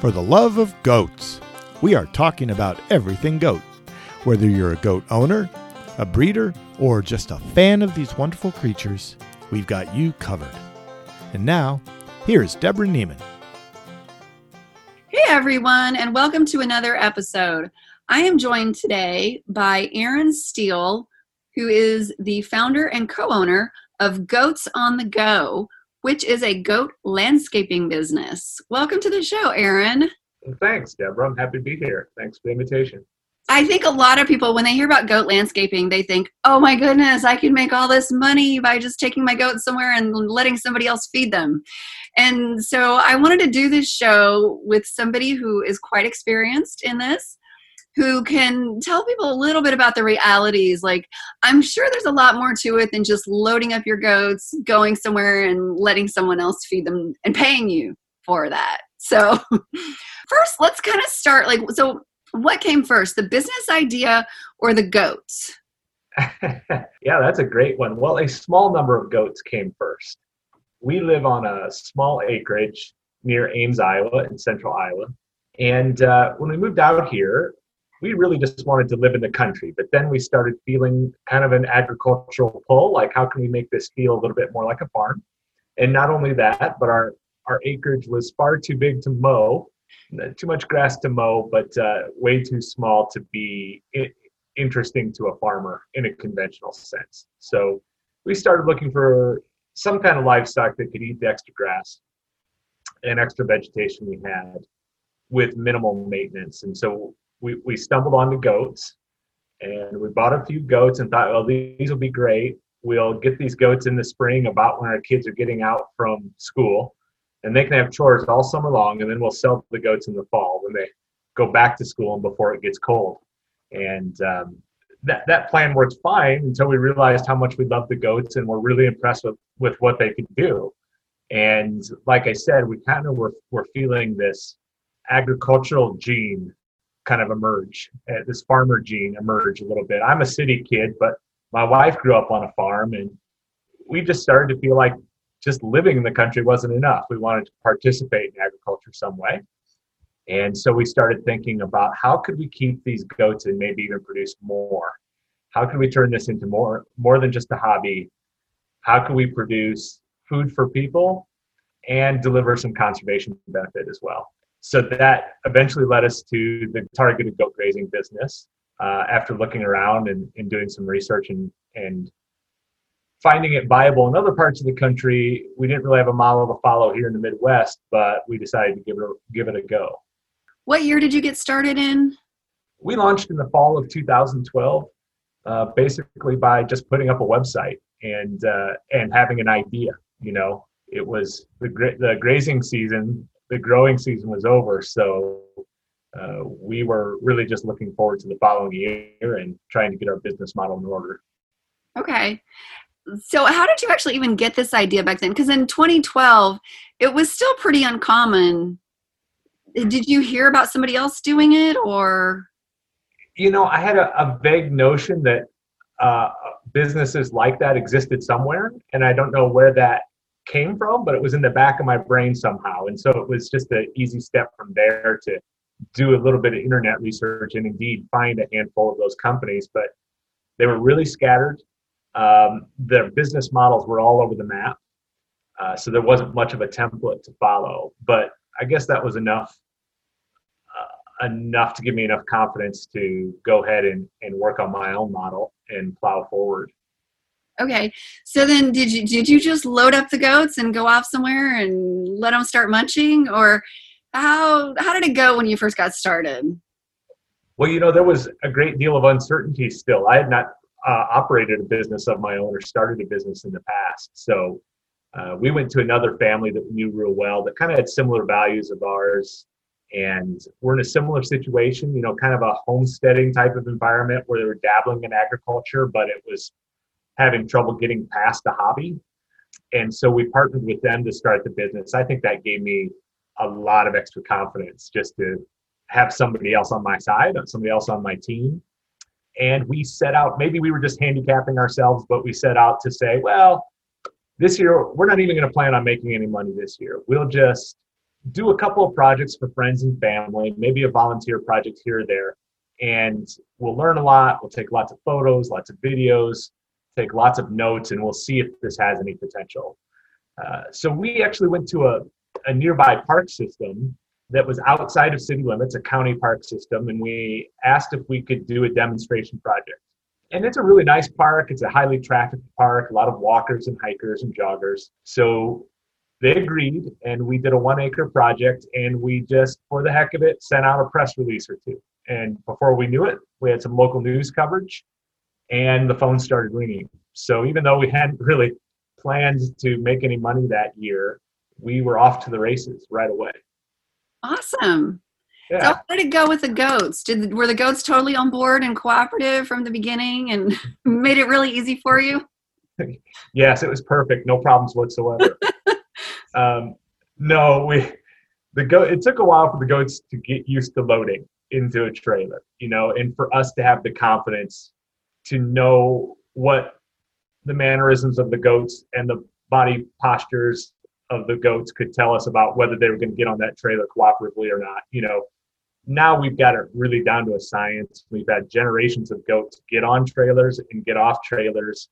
for the love of goats. We are talking about everything goat. Whether you're a goat owner, a breeder, or just a fan of these wonderful creatures, we've got you covered. And now, here's Deborah Niemann. Hey everyone, and welcome to another episode. I am joined today by Aaron Steele, who is the founder and co owner of Goats on the Go, which is a goat landscaping business. Welcome to the show, Aaron. Thanks, Deborah. I'm happy to be here. Thanks for the invitation. I think a lot of people, when they hear about goat landscaping, they think, oh my goodness, I can make all this money by just taking my goats somewhere and letting somebody else feed them. And so I wanted to do this show with somebody who is quite experienced in this who can tell people a little bit about the realities. Like, I'm sure there's a lot more to it than just loading up your goats, going somewhere and letting someone else feed them and paying you for that. So, first, let's kind of start like, so what came first, the business idea or the goats? yeah, that's a great one. Well, a small number of goats came first. We live on a small acreage near Ames, Iowa, in central Iowa. And uh, when we moved out here, we really just wanted to live in the country. But then we started feeling kind of an agricultural pull like, how can we make this feel a little bit more like a farm? And not only that, but our, our acreage was far too big to mow, too much grass to mow, but uh, way too small to be interesting to a farmer in a conventional sense. So we started looking for some kind of livestock that could eat the extra grass and extra vegetation we had with minimal maintenance. And so we, we stumbled onto goats and we bought a few goats and thought, well, these will be great. We'll get these goats in the spring about when our kids are getting out from school and they can have chores all summer long and then we'll sell the goats in the fall when they go back to school and before it gets cold. And um, that, that plan worked fine until we realized how much we love the goats and we're really impressed with, with what they could do. And like I said, we kind of were, were feeling this agricultural gene kind of emerge, uh, this farmer gene emerge a little bit. I'm a city kid, but my wife grew up on a farm, and we just started to feel like just living in the country wasn't enough. We wanted to participate in agriculture some way. And so we started thinking about how could we keep these goats and maybe even produce more? How can we turn this into more more than just a hobby? How can we produce food for people and deliver some conservation benefit as well? So that eventually led us to the targeted goat grazing business uh, after looking around and, and doing some research and, and finding it viable in other parts of the country. We didn't really have a model to follow here in the Midwest, but we decided to give it a, give it a go. What year did you get started in? We launched in the fall of 2012, uh, basically by just putting up a website and uh, and having an idea. You know, it was the the grazing season the growing season was over. So uh, we were really just looking forward to the following year and trying to get our business model in order. Okay. So, how did you actually even get this idea back then? Because in 2012, it was still pretty uncommon. Did you hear about somebody else doing it or? You know, I had a, a vague notion that uh, businesses like that existed somewhere, and I don't know where that came from, but it was in the back of my brain somehow. And so it was just an easy step from there to do a little bit of internet research and indeed find a handful of those companies. But they were really scattered. Um, their business models were all over the map. Uh, so there wasn't much of a template to follow. But I guess that was enough. Uh, enough to give me enough confidence to go ahead and, and work on my own model and plow forward. Okay. So then did you did you just load up the goats and go off somewhere and let them start munching or how how did it go when you first got started? Well, you know, there was a great deal of uncertainty still. I had not uh, operated a business of my own or started a business in the past. So uh, we went to another family that we knew real well that kind of had similar values of ours. And we're in a similar situation, you know, kind of a homesteading type of environment where they were dabbling in agriculture, but it was having trouble getting past a hobby. And so we partnered with them to start the business. I think that gave me a lot of extra confidence just to have somebody else on my side, uh, somebody else on my team. And we set out, maybe we were just handicapping ourselves, but we set out to say, well, this year, we're not even going to plan on making any money this year. We'll just do a couple of projects for friends and family, maybe a volunteer project here or there. And we'll learn a lot. We'll take lots of photos, lots of videos, take lots of notes, and we'll see if this has any potential. Uh, so we actually went to a, a nearby park system that was outside of city limits, a county park system, and we asked if we could do a demonstration project. And it's a really nice park. It's a highly trafficked park, a lot of walkers and hikers and joggers. So they agreed, and we did a one acre project, and we just, for the heck of it, sent out a press release or two. And before we knew it, we had some local news coverage, and the phone started ringing. So even though we hadn't really planned to make any money that year, we were off to the races right away. Awesome. Yeah. So how did it go with the goats? Did were the goats totally on board and cooperative from the beginning and made it really easy for you? yes, it was perfect. No problems whatsoever. um, no, we the goat. It took a while for the goats to get used to loading into a trailer, you know, and for us to have the confidence to know what the mannerisms of the goats and the body postures of the goats could tell us about whether they were going to get on that trailer cooperatively or not. You know, now we've got it really down to a science. We've had generations of goats get on trailers and get off trailers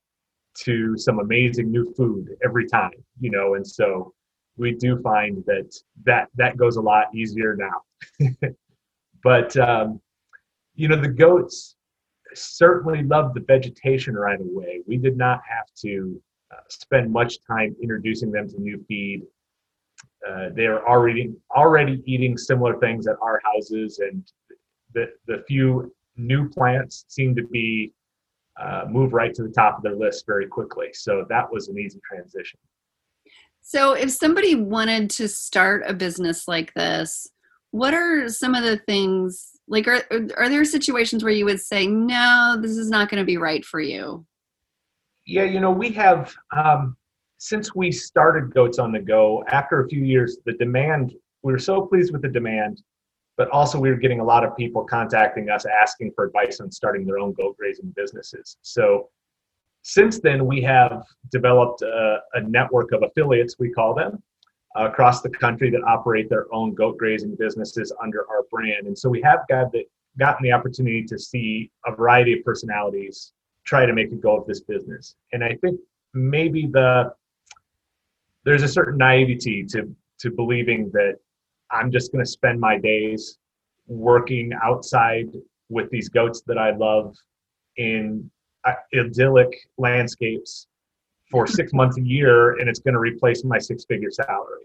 to some amazing new food every time, you know, and so we do find that that that goes a lot easier now. but um, you know, the goats certainly love the vegetation right away. We did not have to uh, spend much time introducing them to new feed. Uh, they're already already eating similar things at our houses, and the the few new plants seem to be uh, move right to the top of their list very quickly. So that was an easy transition. So, if somebody wanted to start a business like this, what are some of the things like? Are are there situations where you would say, "No, this is not going to be right for you"? Yeah, you know, we have um, since we started Goats on the Go. After a few years, the demand we were so pleased with the demand, but also we were getting a lot of people contacting us asking for advice on starting their own goat grazing businesses. So since then, we have developed a, a network of affiliates, we call them, uh, across the country that operate their own goat grazing businesses under our brand. And so we have got the, gotten the opportunity to see a variety of personalities try to make a go of this business. And I think maybe the there's a certain naivety to to believing that I'm just going to spend my days working outside with these goats that I love in uh, idyllic landscapes for six months a year and it's going to replace my six figure salary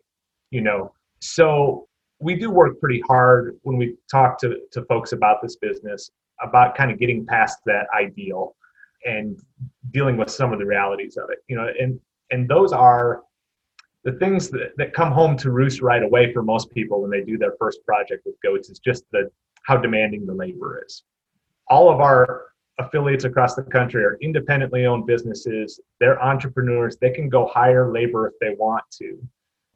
you know? So we do work pretty hard when we talk to, to folks about this business about kind of getting past that ideal and dealing with some of the realities of it you know? And and those are the things that, that come home to roost right away for most people when they do their first project with goats is just the how demanding the labor is. All of our affiliates across the country are independently owned businesses. They're entrepreneurs. They can go hire labor if they want to,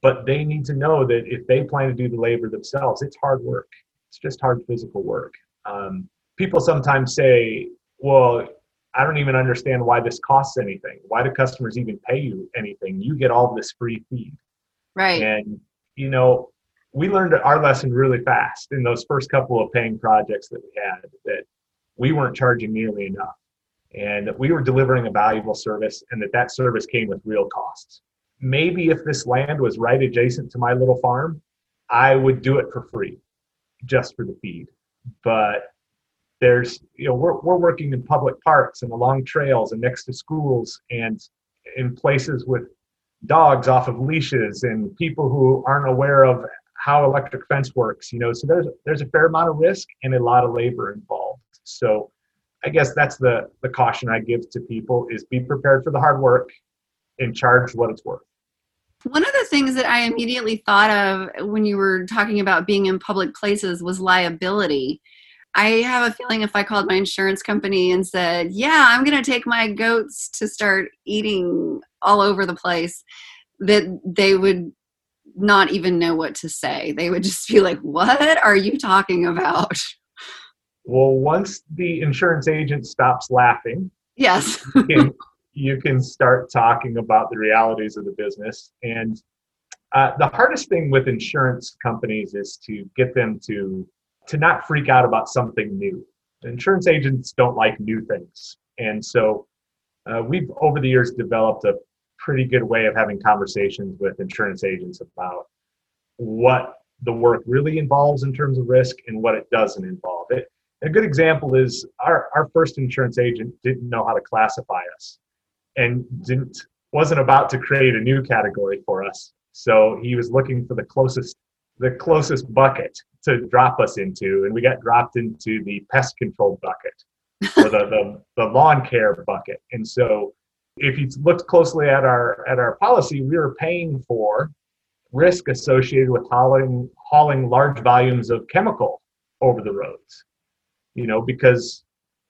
but they need to know that if they plan to do the labor themselves, it's hard work. It's just hard physical work. Um, people sometimes say, well, I don't even understand why this costs anything. Why do customers even pay you anything? You get all this free feed. Right. And, you know, we learned our lesson really fast in those first couple of paying projects that we had that we weren't charging nearly enough. And we were delivering a valuable service and that that service came with real costs. Maybe if this land was right adjacent to my little farm i would do it for free just for the feed. But there's you know we're, we're working in public parks and along trails and next to schools and in places with dogs off of leashes and people who aren't aware of how electric fence works you know. So there's there's a fair amount of risk and a lot of labor involved so I guess that's the the caution I give to people is be prepared for the hard work and charge what it's worth. One of the things that I immediately thought of when you were talking about being in public places was liability. I have a feeling if I called my insurance company and said, Yeah, I'm going to take my goats to start eating all over the place, that they would not even know what to say. They would just be like, What are you talking about? Well, once the insurance agent stops laughing, yes, you, can, you can start talking about the realities of the business. And Uh, the hardest thing with insurance companies is to get them to to not freak out about something new. Insurance agents don't like new things, and so uh, we've over the years developed a pretty good way of having conversations with insurance agents about what the work really involves in terms of risk and what it doesn't involve. It a good example is our, our first insurance agent didn't know how to classify us and didn't wasn't about to create a new category for us. So he was looking for the closest the closest bucket to drop us into, and we got dropped into the pest control bucket or the, the, the lawn care bucket. And so if you looked closely at our at our policy, we were paying for risk associated with hauling hauling large volumes of chemical over the roads. You know, because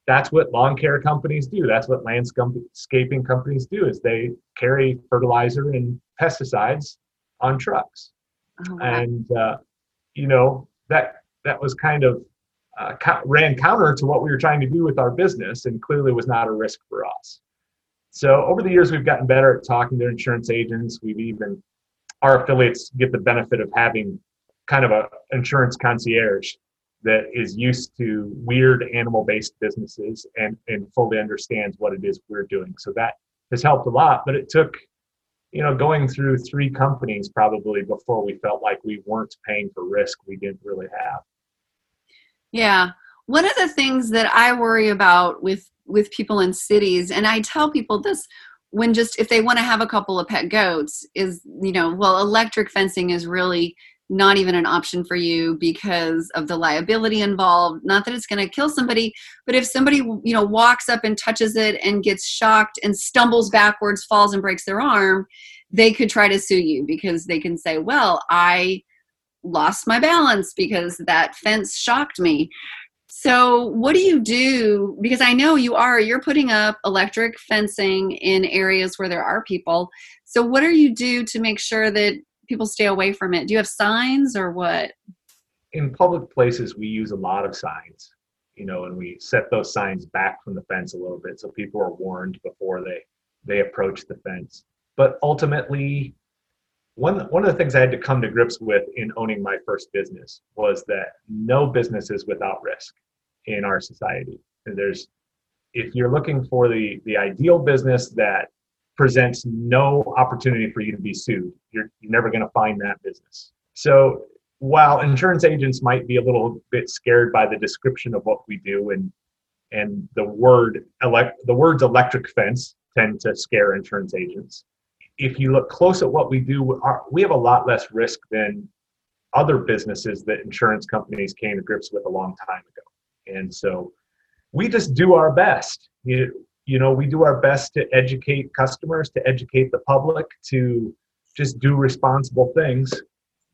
that's what lawn care companies do. That's what landscaping companies do is they carry fertilizer and pesticides on trucks. Oh, wow. And uh, you know, that that was kind of uh, ran counter to what we were trying to do with our business and clearly was not a risk for us. So over the years, we've gotten better at talking to insurance agents. We've even, our affiliates get the benefit of having kind of a insurance concierge that is used to weird animal based businesses and, and fully understands what it is we're doing. So that has helped a lot, but it took, you know, going through three companies probably before we felt like we weren't paying for risk we didn't really have. Yeah. One of the things that I worry about with with people in cities and I tell people this when just if they want to have a couple of pet goats is you know well electric fencing is really not even an option for you because of the liability involved not that it's going to kill somebody but if somebody you know walks up and touches it and gets shocked and stumbles backwards falls and breaks their arm they could try to sue you because they can say well i lost my balance because that fence shocked me. So, what do you do? Because I know you are, you're putting up electric fencing in areas where there are people. So, what do you do to make sure that people stay away from it? Do you have signs or what? In public places, we use a lot of signs, you know, and we set those signs back from the fence a little bit so people are warned before they they approach the fence. But ultimately, one one of the things I had to come to grips with in owning my first business was that no business is without risk in our society. And there's if you're looking for the the ideal business that presents no opportunity for you to be sued, you're, you're never going to find that business. So while insurance agents might be a little bit scared by the description of what we do and and the word elect the words electric fence tend to scare insurance agents if you look close at what we do, we have a lot less risk than other businesses that insurance companies came to grips with a long time ago. And so we just do our best. You, you know, we do our best to educate customers, to educate the public, to just do responsible things.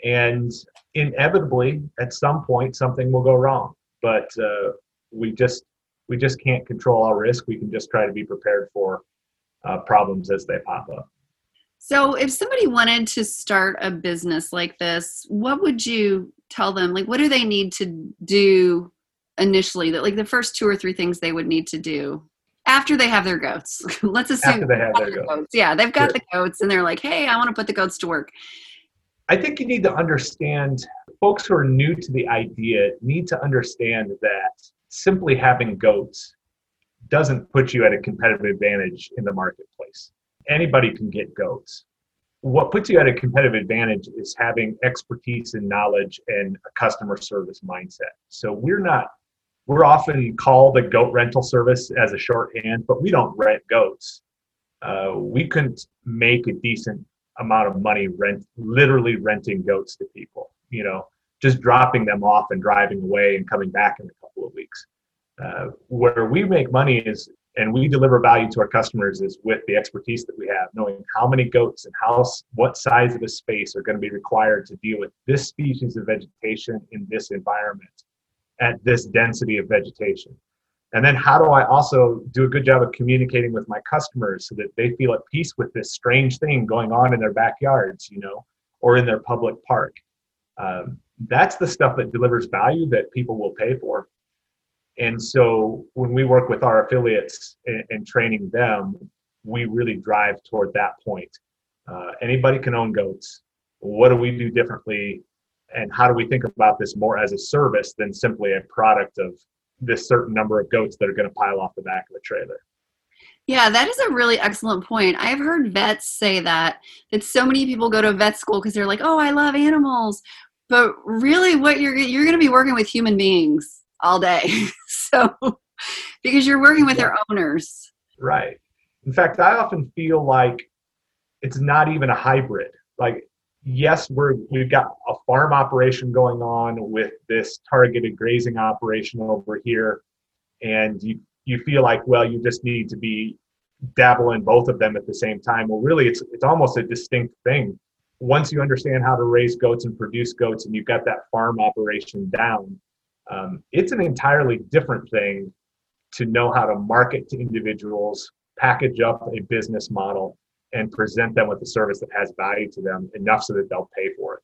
And inevitably, at some point, something will go wrong. But uh, we just we just can't control our risk. We can just try to be prepared for uh, problems as they pop up. So, if somebody wanted to start a business like this, what would you tell them? Like, what do they need to do initially? That like the first two or three things they would need to do after they have their goats. Let's assume after they have their goats. goats. Yeah, they've got sure. the goats, and they're like, "Hey, I want to put the goats to work." I think you need to understand. Folks who are new to the idea need to understand that simply having goats doesn't put you at a competitive advantage in the marketplace anybody can get goats. What puts you at a competitive advantage is having expertise and knowledge and a customer service mindset. So we're not, we're often called a goat rental service as a shorthand, but we don't rent goats. Uh, we couldn't make a decent amount of money rent, literally renting goats to people, you know, just dropping them off and driving away and coming back in a couple of weeks. Uh, where we make money is and we deliver value to our customers is with the expertise that we have knowing how many goats and how what size of a space are going to be required to deal with this species of vegetation in this environment at this density of vegetation and then how do i also do a good job of communicating with my customers so that they feel at peace with this strange thing going on in their backyards you know or in their public park um, that's the stuff that delivers value that people will pay for and so when we work with our affiliates and, training them, we really drive toward that point. Uh, anybody can own goats. what do we do differently and how do we think about this more as a service than simply a product of this certain number of goats that are going to pile off the back of a trailer yeah, that is a really excellent point. I've heard vets say that that so many people go to vet school because they're like, "Oh, I love animals," but really, what you're you're going to be working with human beings all day, so because you're working with yeah. their owners. Right. In fact, I often feel like it's not even a hybrid. Like, yes, we're we've got a farm operation going on with this targeted grazing operation over here, and you you feel like well you just need to be dabble in both of them at the same time. Well really it's it's almost a distinct thing. Once you understand how to raise goats and produce goats and you've got that farm operation down um, it's an entirely different thing to know how to market to individuals package up a business model and present them with a service that has value to them enough so that they'll pay for it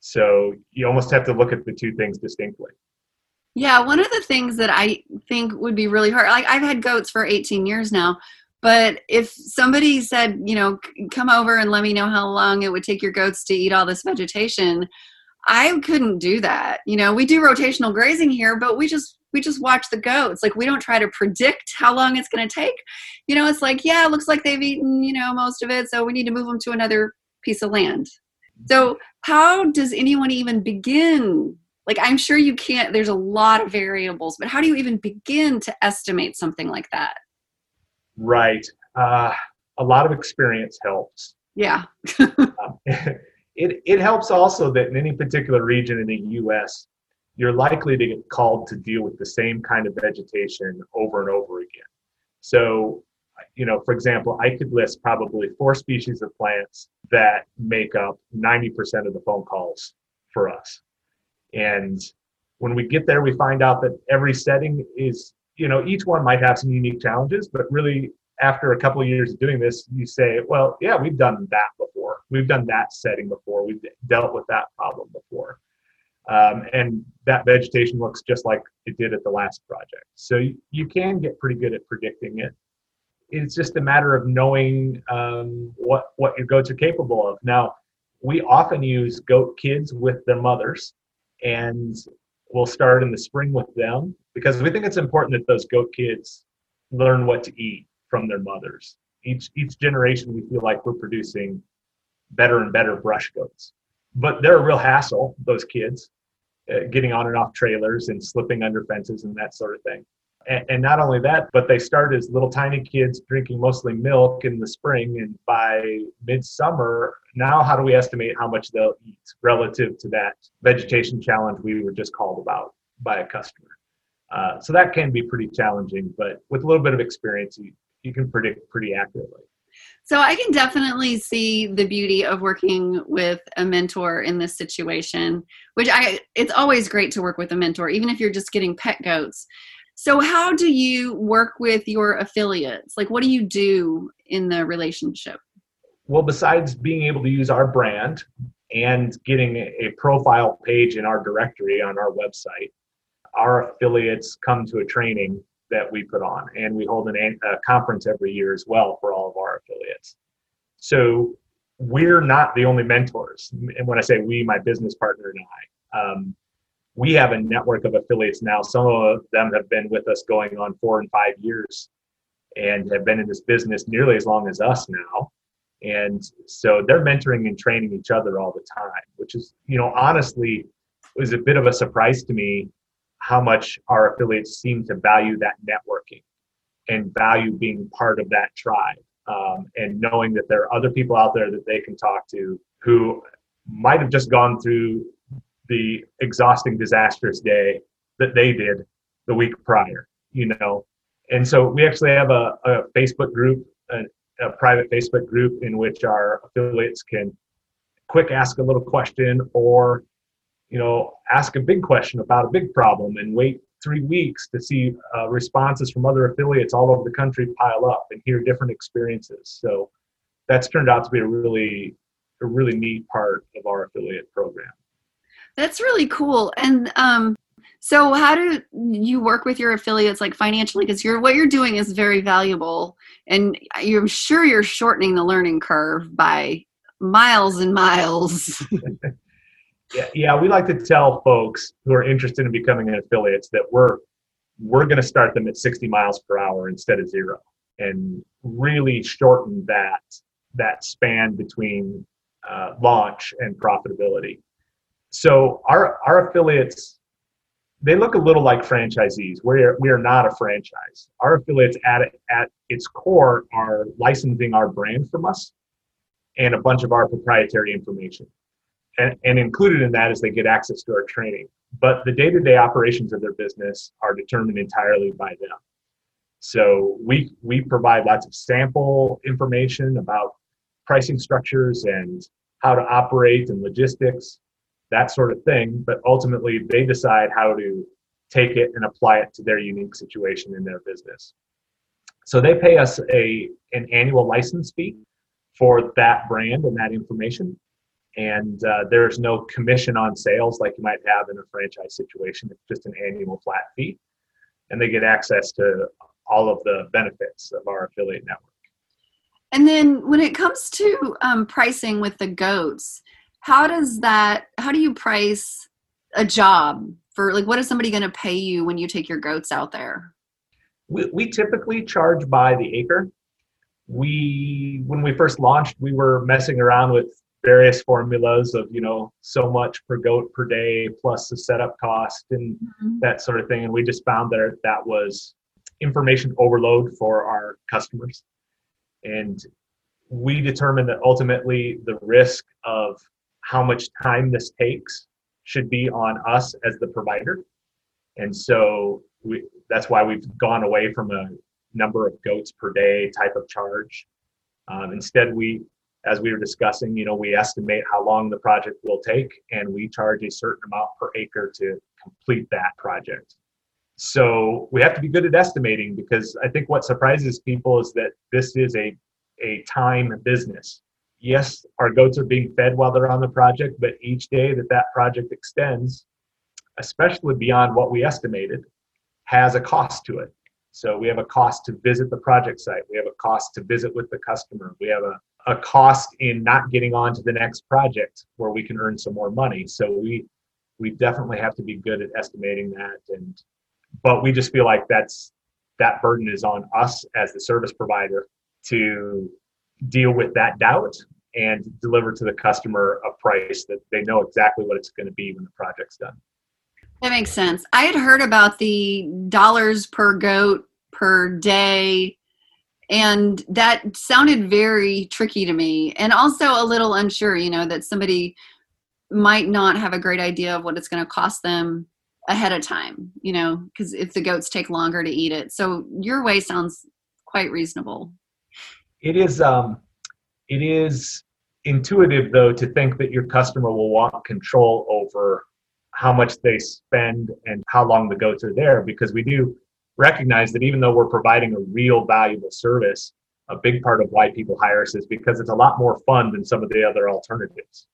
so you almost have to look at the two things distinctly yeah, one of the things that I think would be really hard, like I've had goats for 18 years now, but if somebody said, you know, come over and let me know how long it would take your goats to eat all this vegetation, I couldn't do that. You know, we do rotational grazing here, but we just we just watch the goats. Like we don't try to predict how long it's going to take. You know, it's like, yeah, it looks like they've eaten, you know, most of it, so we need to move them to another piece of land. So, how does anyone even begin like i'm sure you can't there's a lot of variables but how do you even begin to estimate something like that right uh, a lot of experience helps yeah um, it, it helps also that in any particular region in the us you're likely to get called to deal with the same kind of vegetation over and over again so you know for example i could list probably four species of plants that make up 90% of the phone calls for us and when we get there, we find out that every setting is, you know, each one might have some unique challenges, but really after a couple of years of doing this, you say, well, yeah, we've done that before. We've done that setting before. We've dealt with that problem before. Um, and that vegetation looks just like it did at the last project. So you, you can get pretty good at predicting it. It's just a matter of knowing um, what what your goats are capable of. Now, we often use goat kids with their mothers and we'll start in the spring with them because we think it's important that those goat kids learn what to eat from their mothers. Each each generation, we feel like we're producing better and better brush goats, but they're a real hassle. Those kids uh, getting on and off trailers and slipping under fences and that sort of thing and, and not only that, but they start as little tiny kids drinking mostly milk in the spring, and by midsummer, now how do we estimate how much they'll eat relative to that vegetation challenge we were just called about by a customer? Uh, so that can be pretty challenging, but with a little bit of experience, you, you can predict pretty accurately. So I can definitely see the beauty of working with a mentor in this situation, which I it's always great to work with a mentor, even if you're just getting pet goats. So, how do you work with your affiliates? Like, what do you do in the relationship? Well, besides being able to use our brand and getting a profile page in our directory on our website, our affiliates come to a training that we put on, and we hold an, a conference every year as well for all of our affiliates. So, we're not the only mentors. And when I say we, my business partner and I, um, we have a network of affiliates now. Some of them have been with us going on four and five years and have been in this business nearly as long as us now. And so they're mentoring and training each other all the time, which is, you know, honestly was a bit of a surprise to me how much our affiliates seem to value that networking and value being part of that tribe um, and knowing that there are other people out there that they can talk to who might have just gone through the exhausting, disastrous day that they did the week prior, you know. And so we actually have a, a Facebook group, a, a private Facebook group in which our affiliates can quick ask a little question or, you know, ask a big question about a big problem and wait three weeks to see uh, responses from other affiliates all over the country pile up and hear different experiences. So that's turned out to be a really, a really neat part of our affiliate program. That's really cool. And um, so, how do you work with your affiliates, like financially? Because you're what you're doing is very valuable, and you're sure you're shortening the learning curve by miles and miles. yeah, yeah, we like to tell folks who are interested in becoming an affiliate that we're we're going to start them at 60 miles per hour instead of zero, and really shorten that that span between uh, launch and profitability. So our our affiliates they look a little like franchisees. We are we are not a franchise. Our affiliates at at its core are licensing our brand from us and a bunch of our proprietary information. And, and included in that is they get access to our training. But the day-to-day operations of their business are determined entirely by them. So we we provide lots of sample information about pricing structures and how to operate and logistics that sort of thing. But ultimately, they decide how to take it and apply it to their unique situation in their business. So they pay us a an annual license fee for that brand and that information. And uh, there's no commission on sales like you might have in a franchise situation. It's just an annual flat fee. And they get access to all of the benefits of our affiliate network. And then when it comes to um, pricing with the goats, how does that how do you price a job for like what is somebody going to pay you when you take your goats out there we, we typically charge by the acre we when we first launched we were messing around with various formulas of you know so much per goat per day plus the setup cost and mm-hmm. that sort of thing and we just found that that was information overload for our customers and we determined that ultimately the risk of how much time this takes should be on us as the provider. And so we, that's why we've gone away from a number of goats per day type of charge. Um, instead, we, as we were discussing, you know, we estimate how long the project will take, and we charge a certain amount per acre to complete that project. So we have to be good at estimating because I think what surprises people is that this is a a time business yes, our goats are being fed while they're on the project, but each day that that project extends, especially beyond what we estimated, has a cost to it. So we have a cost to visit the project site. We have a cost to visit with the customer. We have a, a cost in not getting on to the next project where we can earn some more money. So we we definitely have to be good at estimating that and but we just feel like that's that burden is on us as the service provider to deal with that doubt and deliver to the customer a price that they know exactly what it's going to be when the project's done. That makes sense. I had heard about the dollars per goat per day, and that sounded very tricky to me and also a little unsure, you know, that somebody might not have a great idea of what it's going to cost them ahead of time, you know, because if the goats take longer to eat it. So your way sounds quite reasonable it is um, it is intuitive though to think that your customer will want control over how much they spend and how long the goats are there because we do recognize that even though we're providing a real valuable service a big part of why people hire us is because it's a lot more fun than some of the other alternatives.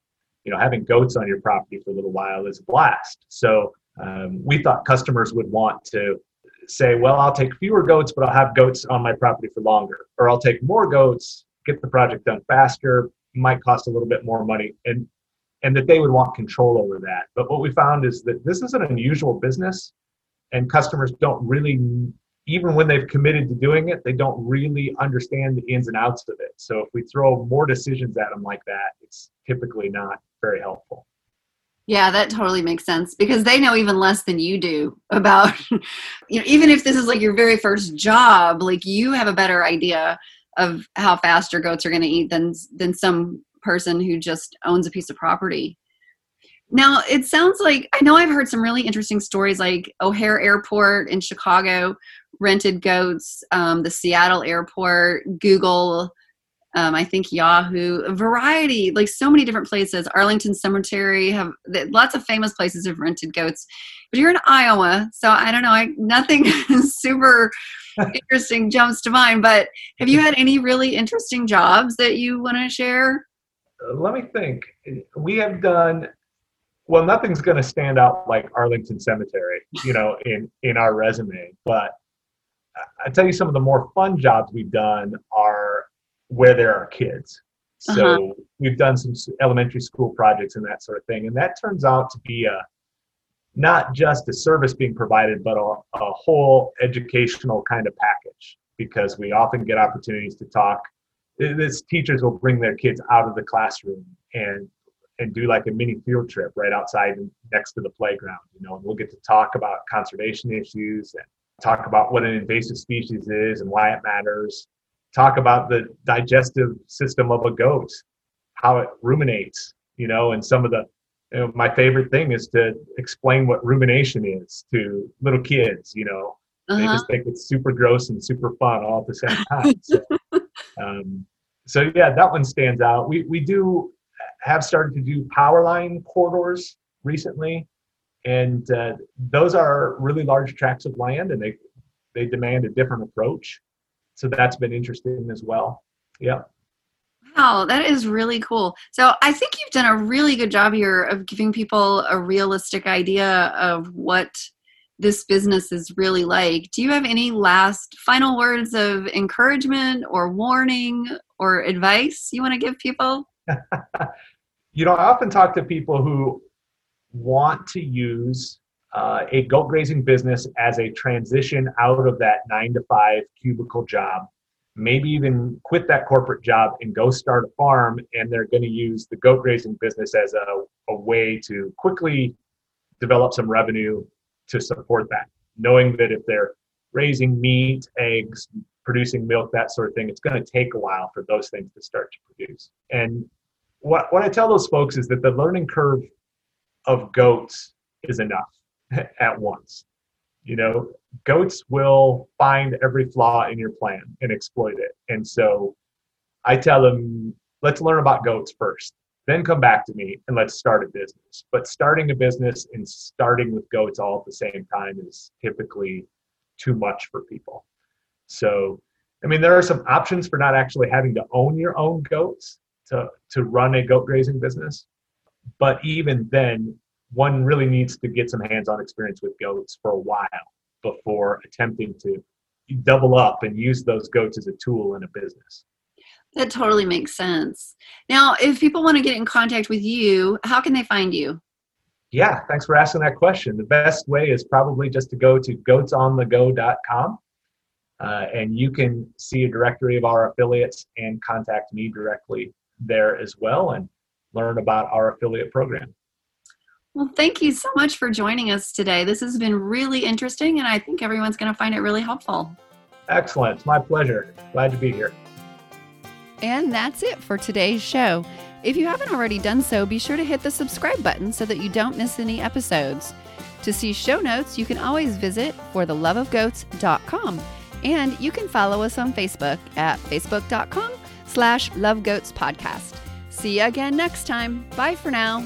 You know having goats on your property for a little while is a blast. So um, we thought customers would want to say, well, I'll take fewer goats, but I'll have goats on my property for longer, or I'll take more goats, get the project done faster, might cost a little bit more money, and and that they would want control over that. But what we found is that this is an unusual business, and customers don't really, even when they've committed to doing it, they don't really understand the ins and outs of it. So if we throw more decisions at them like that, it's typically not very helpful. Yeah, that totally makes sense because they know even less than you do about, you know, even if this is like your very first job, like you have a better idea of how fast your goats are going to eat than than some person who just owns a piece of property. Now, it sounds like I know I've heard some really interesting stories like O'Hare Airport in Chicago rented goats, um, the Seattle Airport, Google um, I think Yahoo, a variety, like so many different places. Arlington Cemetery have lots of famous places have rented goats. But you're in Iowa, so I don't know. I, nothing super interesting jumps to mind. But have you had any really interesting jobs that you want to share? Uh, let me think. We have done well. Nothing's going to stand out like Arlington Cemetery, you know, in in our resume. But I tell you, some of the more fun jobs we've done are where there are kids. So Uh-huh. we've done some elementary school projects and that sort of thing. And that turns out to be a not just a service being provided, but a, a whole educational kind of package because we often get opportunities to talk. Th- This teachers will bring their kids out of the classroom and and do like a mini field trip right outside and next to the playground, you know, and we'll get to talk about conservation issues and talk about what an invasive species is and why it matters. Talk about the digestive system of a goat, how it ruminates, you know, and some of the you know, my favorite thing is to explain what rumination is to little kids, you know. They Uh-huh. just think it's super gross and super fun all at the same time. So, um, so yeah, that one stands out. We we do have started to do power line corridors recently, and uh, those are really large tracts of land, and they they demand a different approach. So that's been interesting as well. Yeah. Wow, that is really cool. So I think you've done a really good job here of giving people a realistic idea of what this business is really like. Do you have any last final words of encouragement or warning or advice you want to give people? you know, I often talk to people who want to use uh, a goat grazing business as a transition out of that nine to five cubicle job, maybe even quit that corporate job and go start a farm. And they're going to use the goat grazing business as a, a way to quickly develop some revenue to support that, knowing that if they're raising meat, eggs, producing milk, that sort of thing, it's going to take a while for those things to start to produce. And what, what I tell those folks is that the learning curve of goats is enough at once. You know, goats will find every flaw in your plan and exploit it. And so I tell them, let's learn about goats first, then come back to me and let's start a business. But starting a business and starting with goats all at the same time is typically too much for people. So, I mean, there are some options for not actually having to own your own goats to, to run a goat grazing business. But even then, one really needs to get some hands on experience with goats for a while before attempting to double up and use those goats as a tool in a business. That totally makes sense. Now, if people want to get in contact with you, how can they find you? Yeah, thanks for asking that question. The best way is probably just to go to goatsonthego.com uh, and you can see a directory of our affiliates and contact me directly there as well and learn about our affiliate program. Well, thank you so much for joining us today. This has been really interesting, and I think everyone's going to find it really helpful. Excellent. It's my pleasure. Glad to be here. And that's it for today's show. If you haven't already done so, be sure to hit the subscribe button so that you don't miss any episodes. To see show notes, you can always visit fortheloveofgoats.com. And you can follow us on Facebook at facebook.com slash lovegoatspodcast. See you again next time. Bye for now.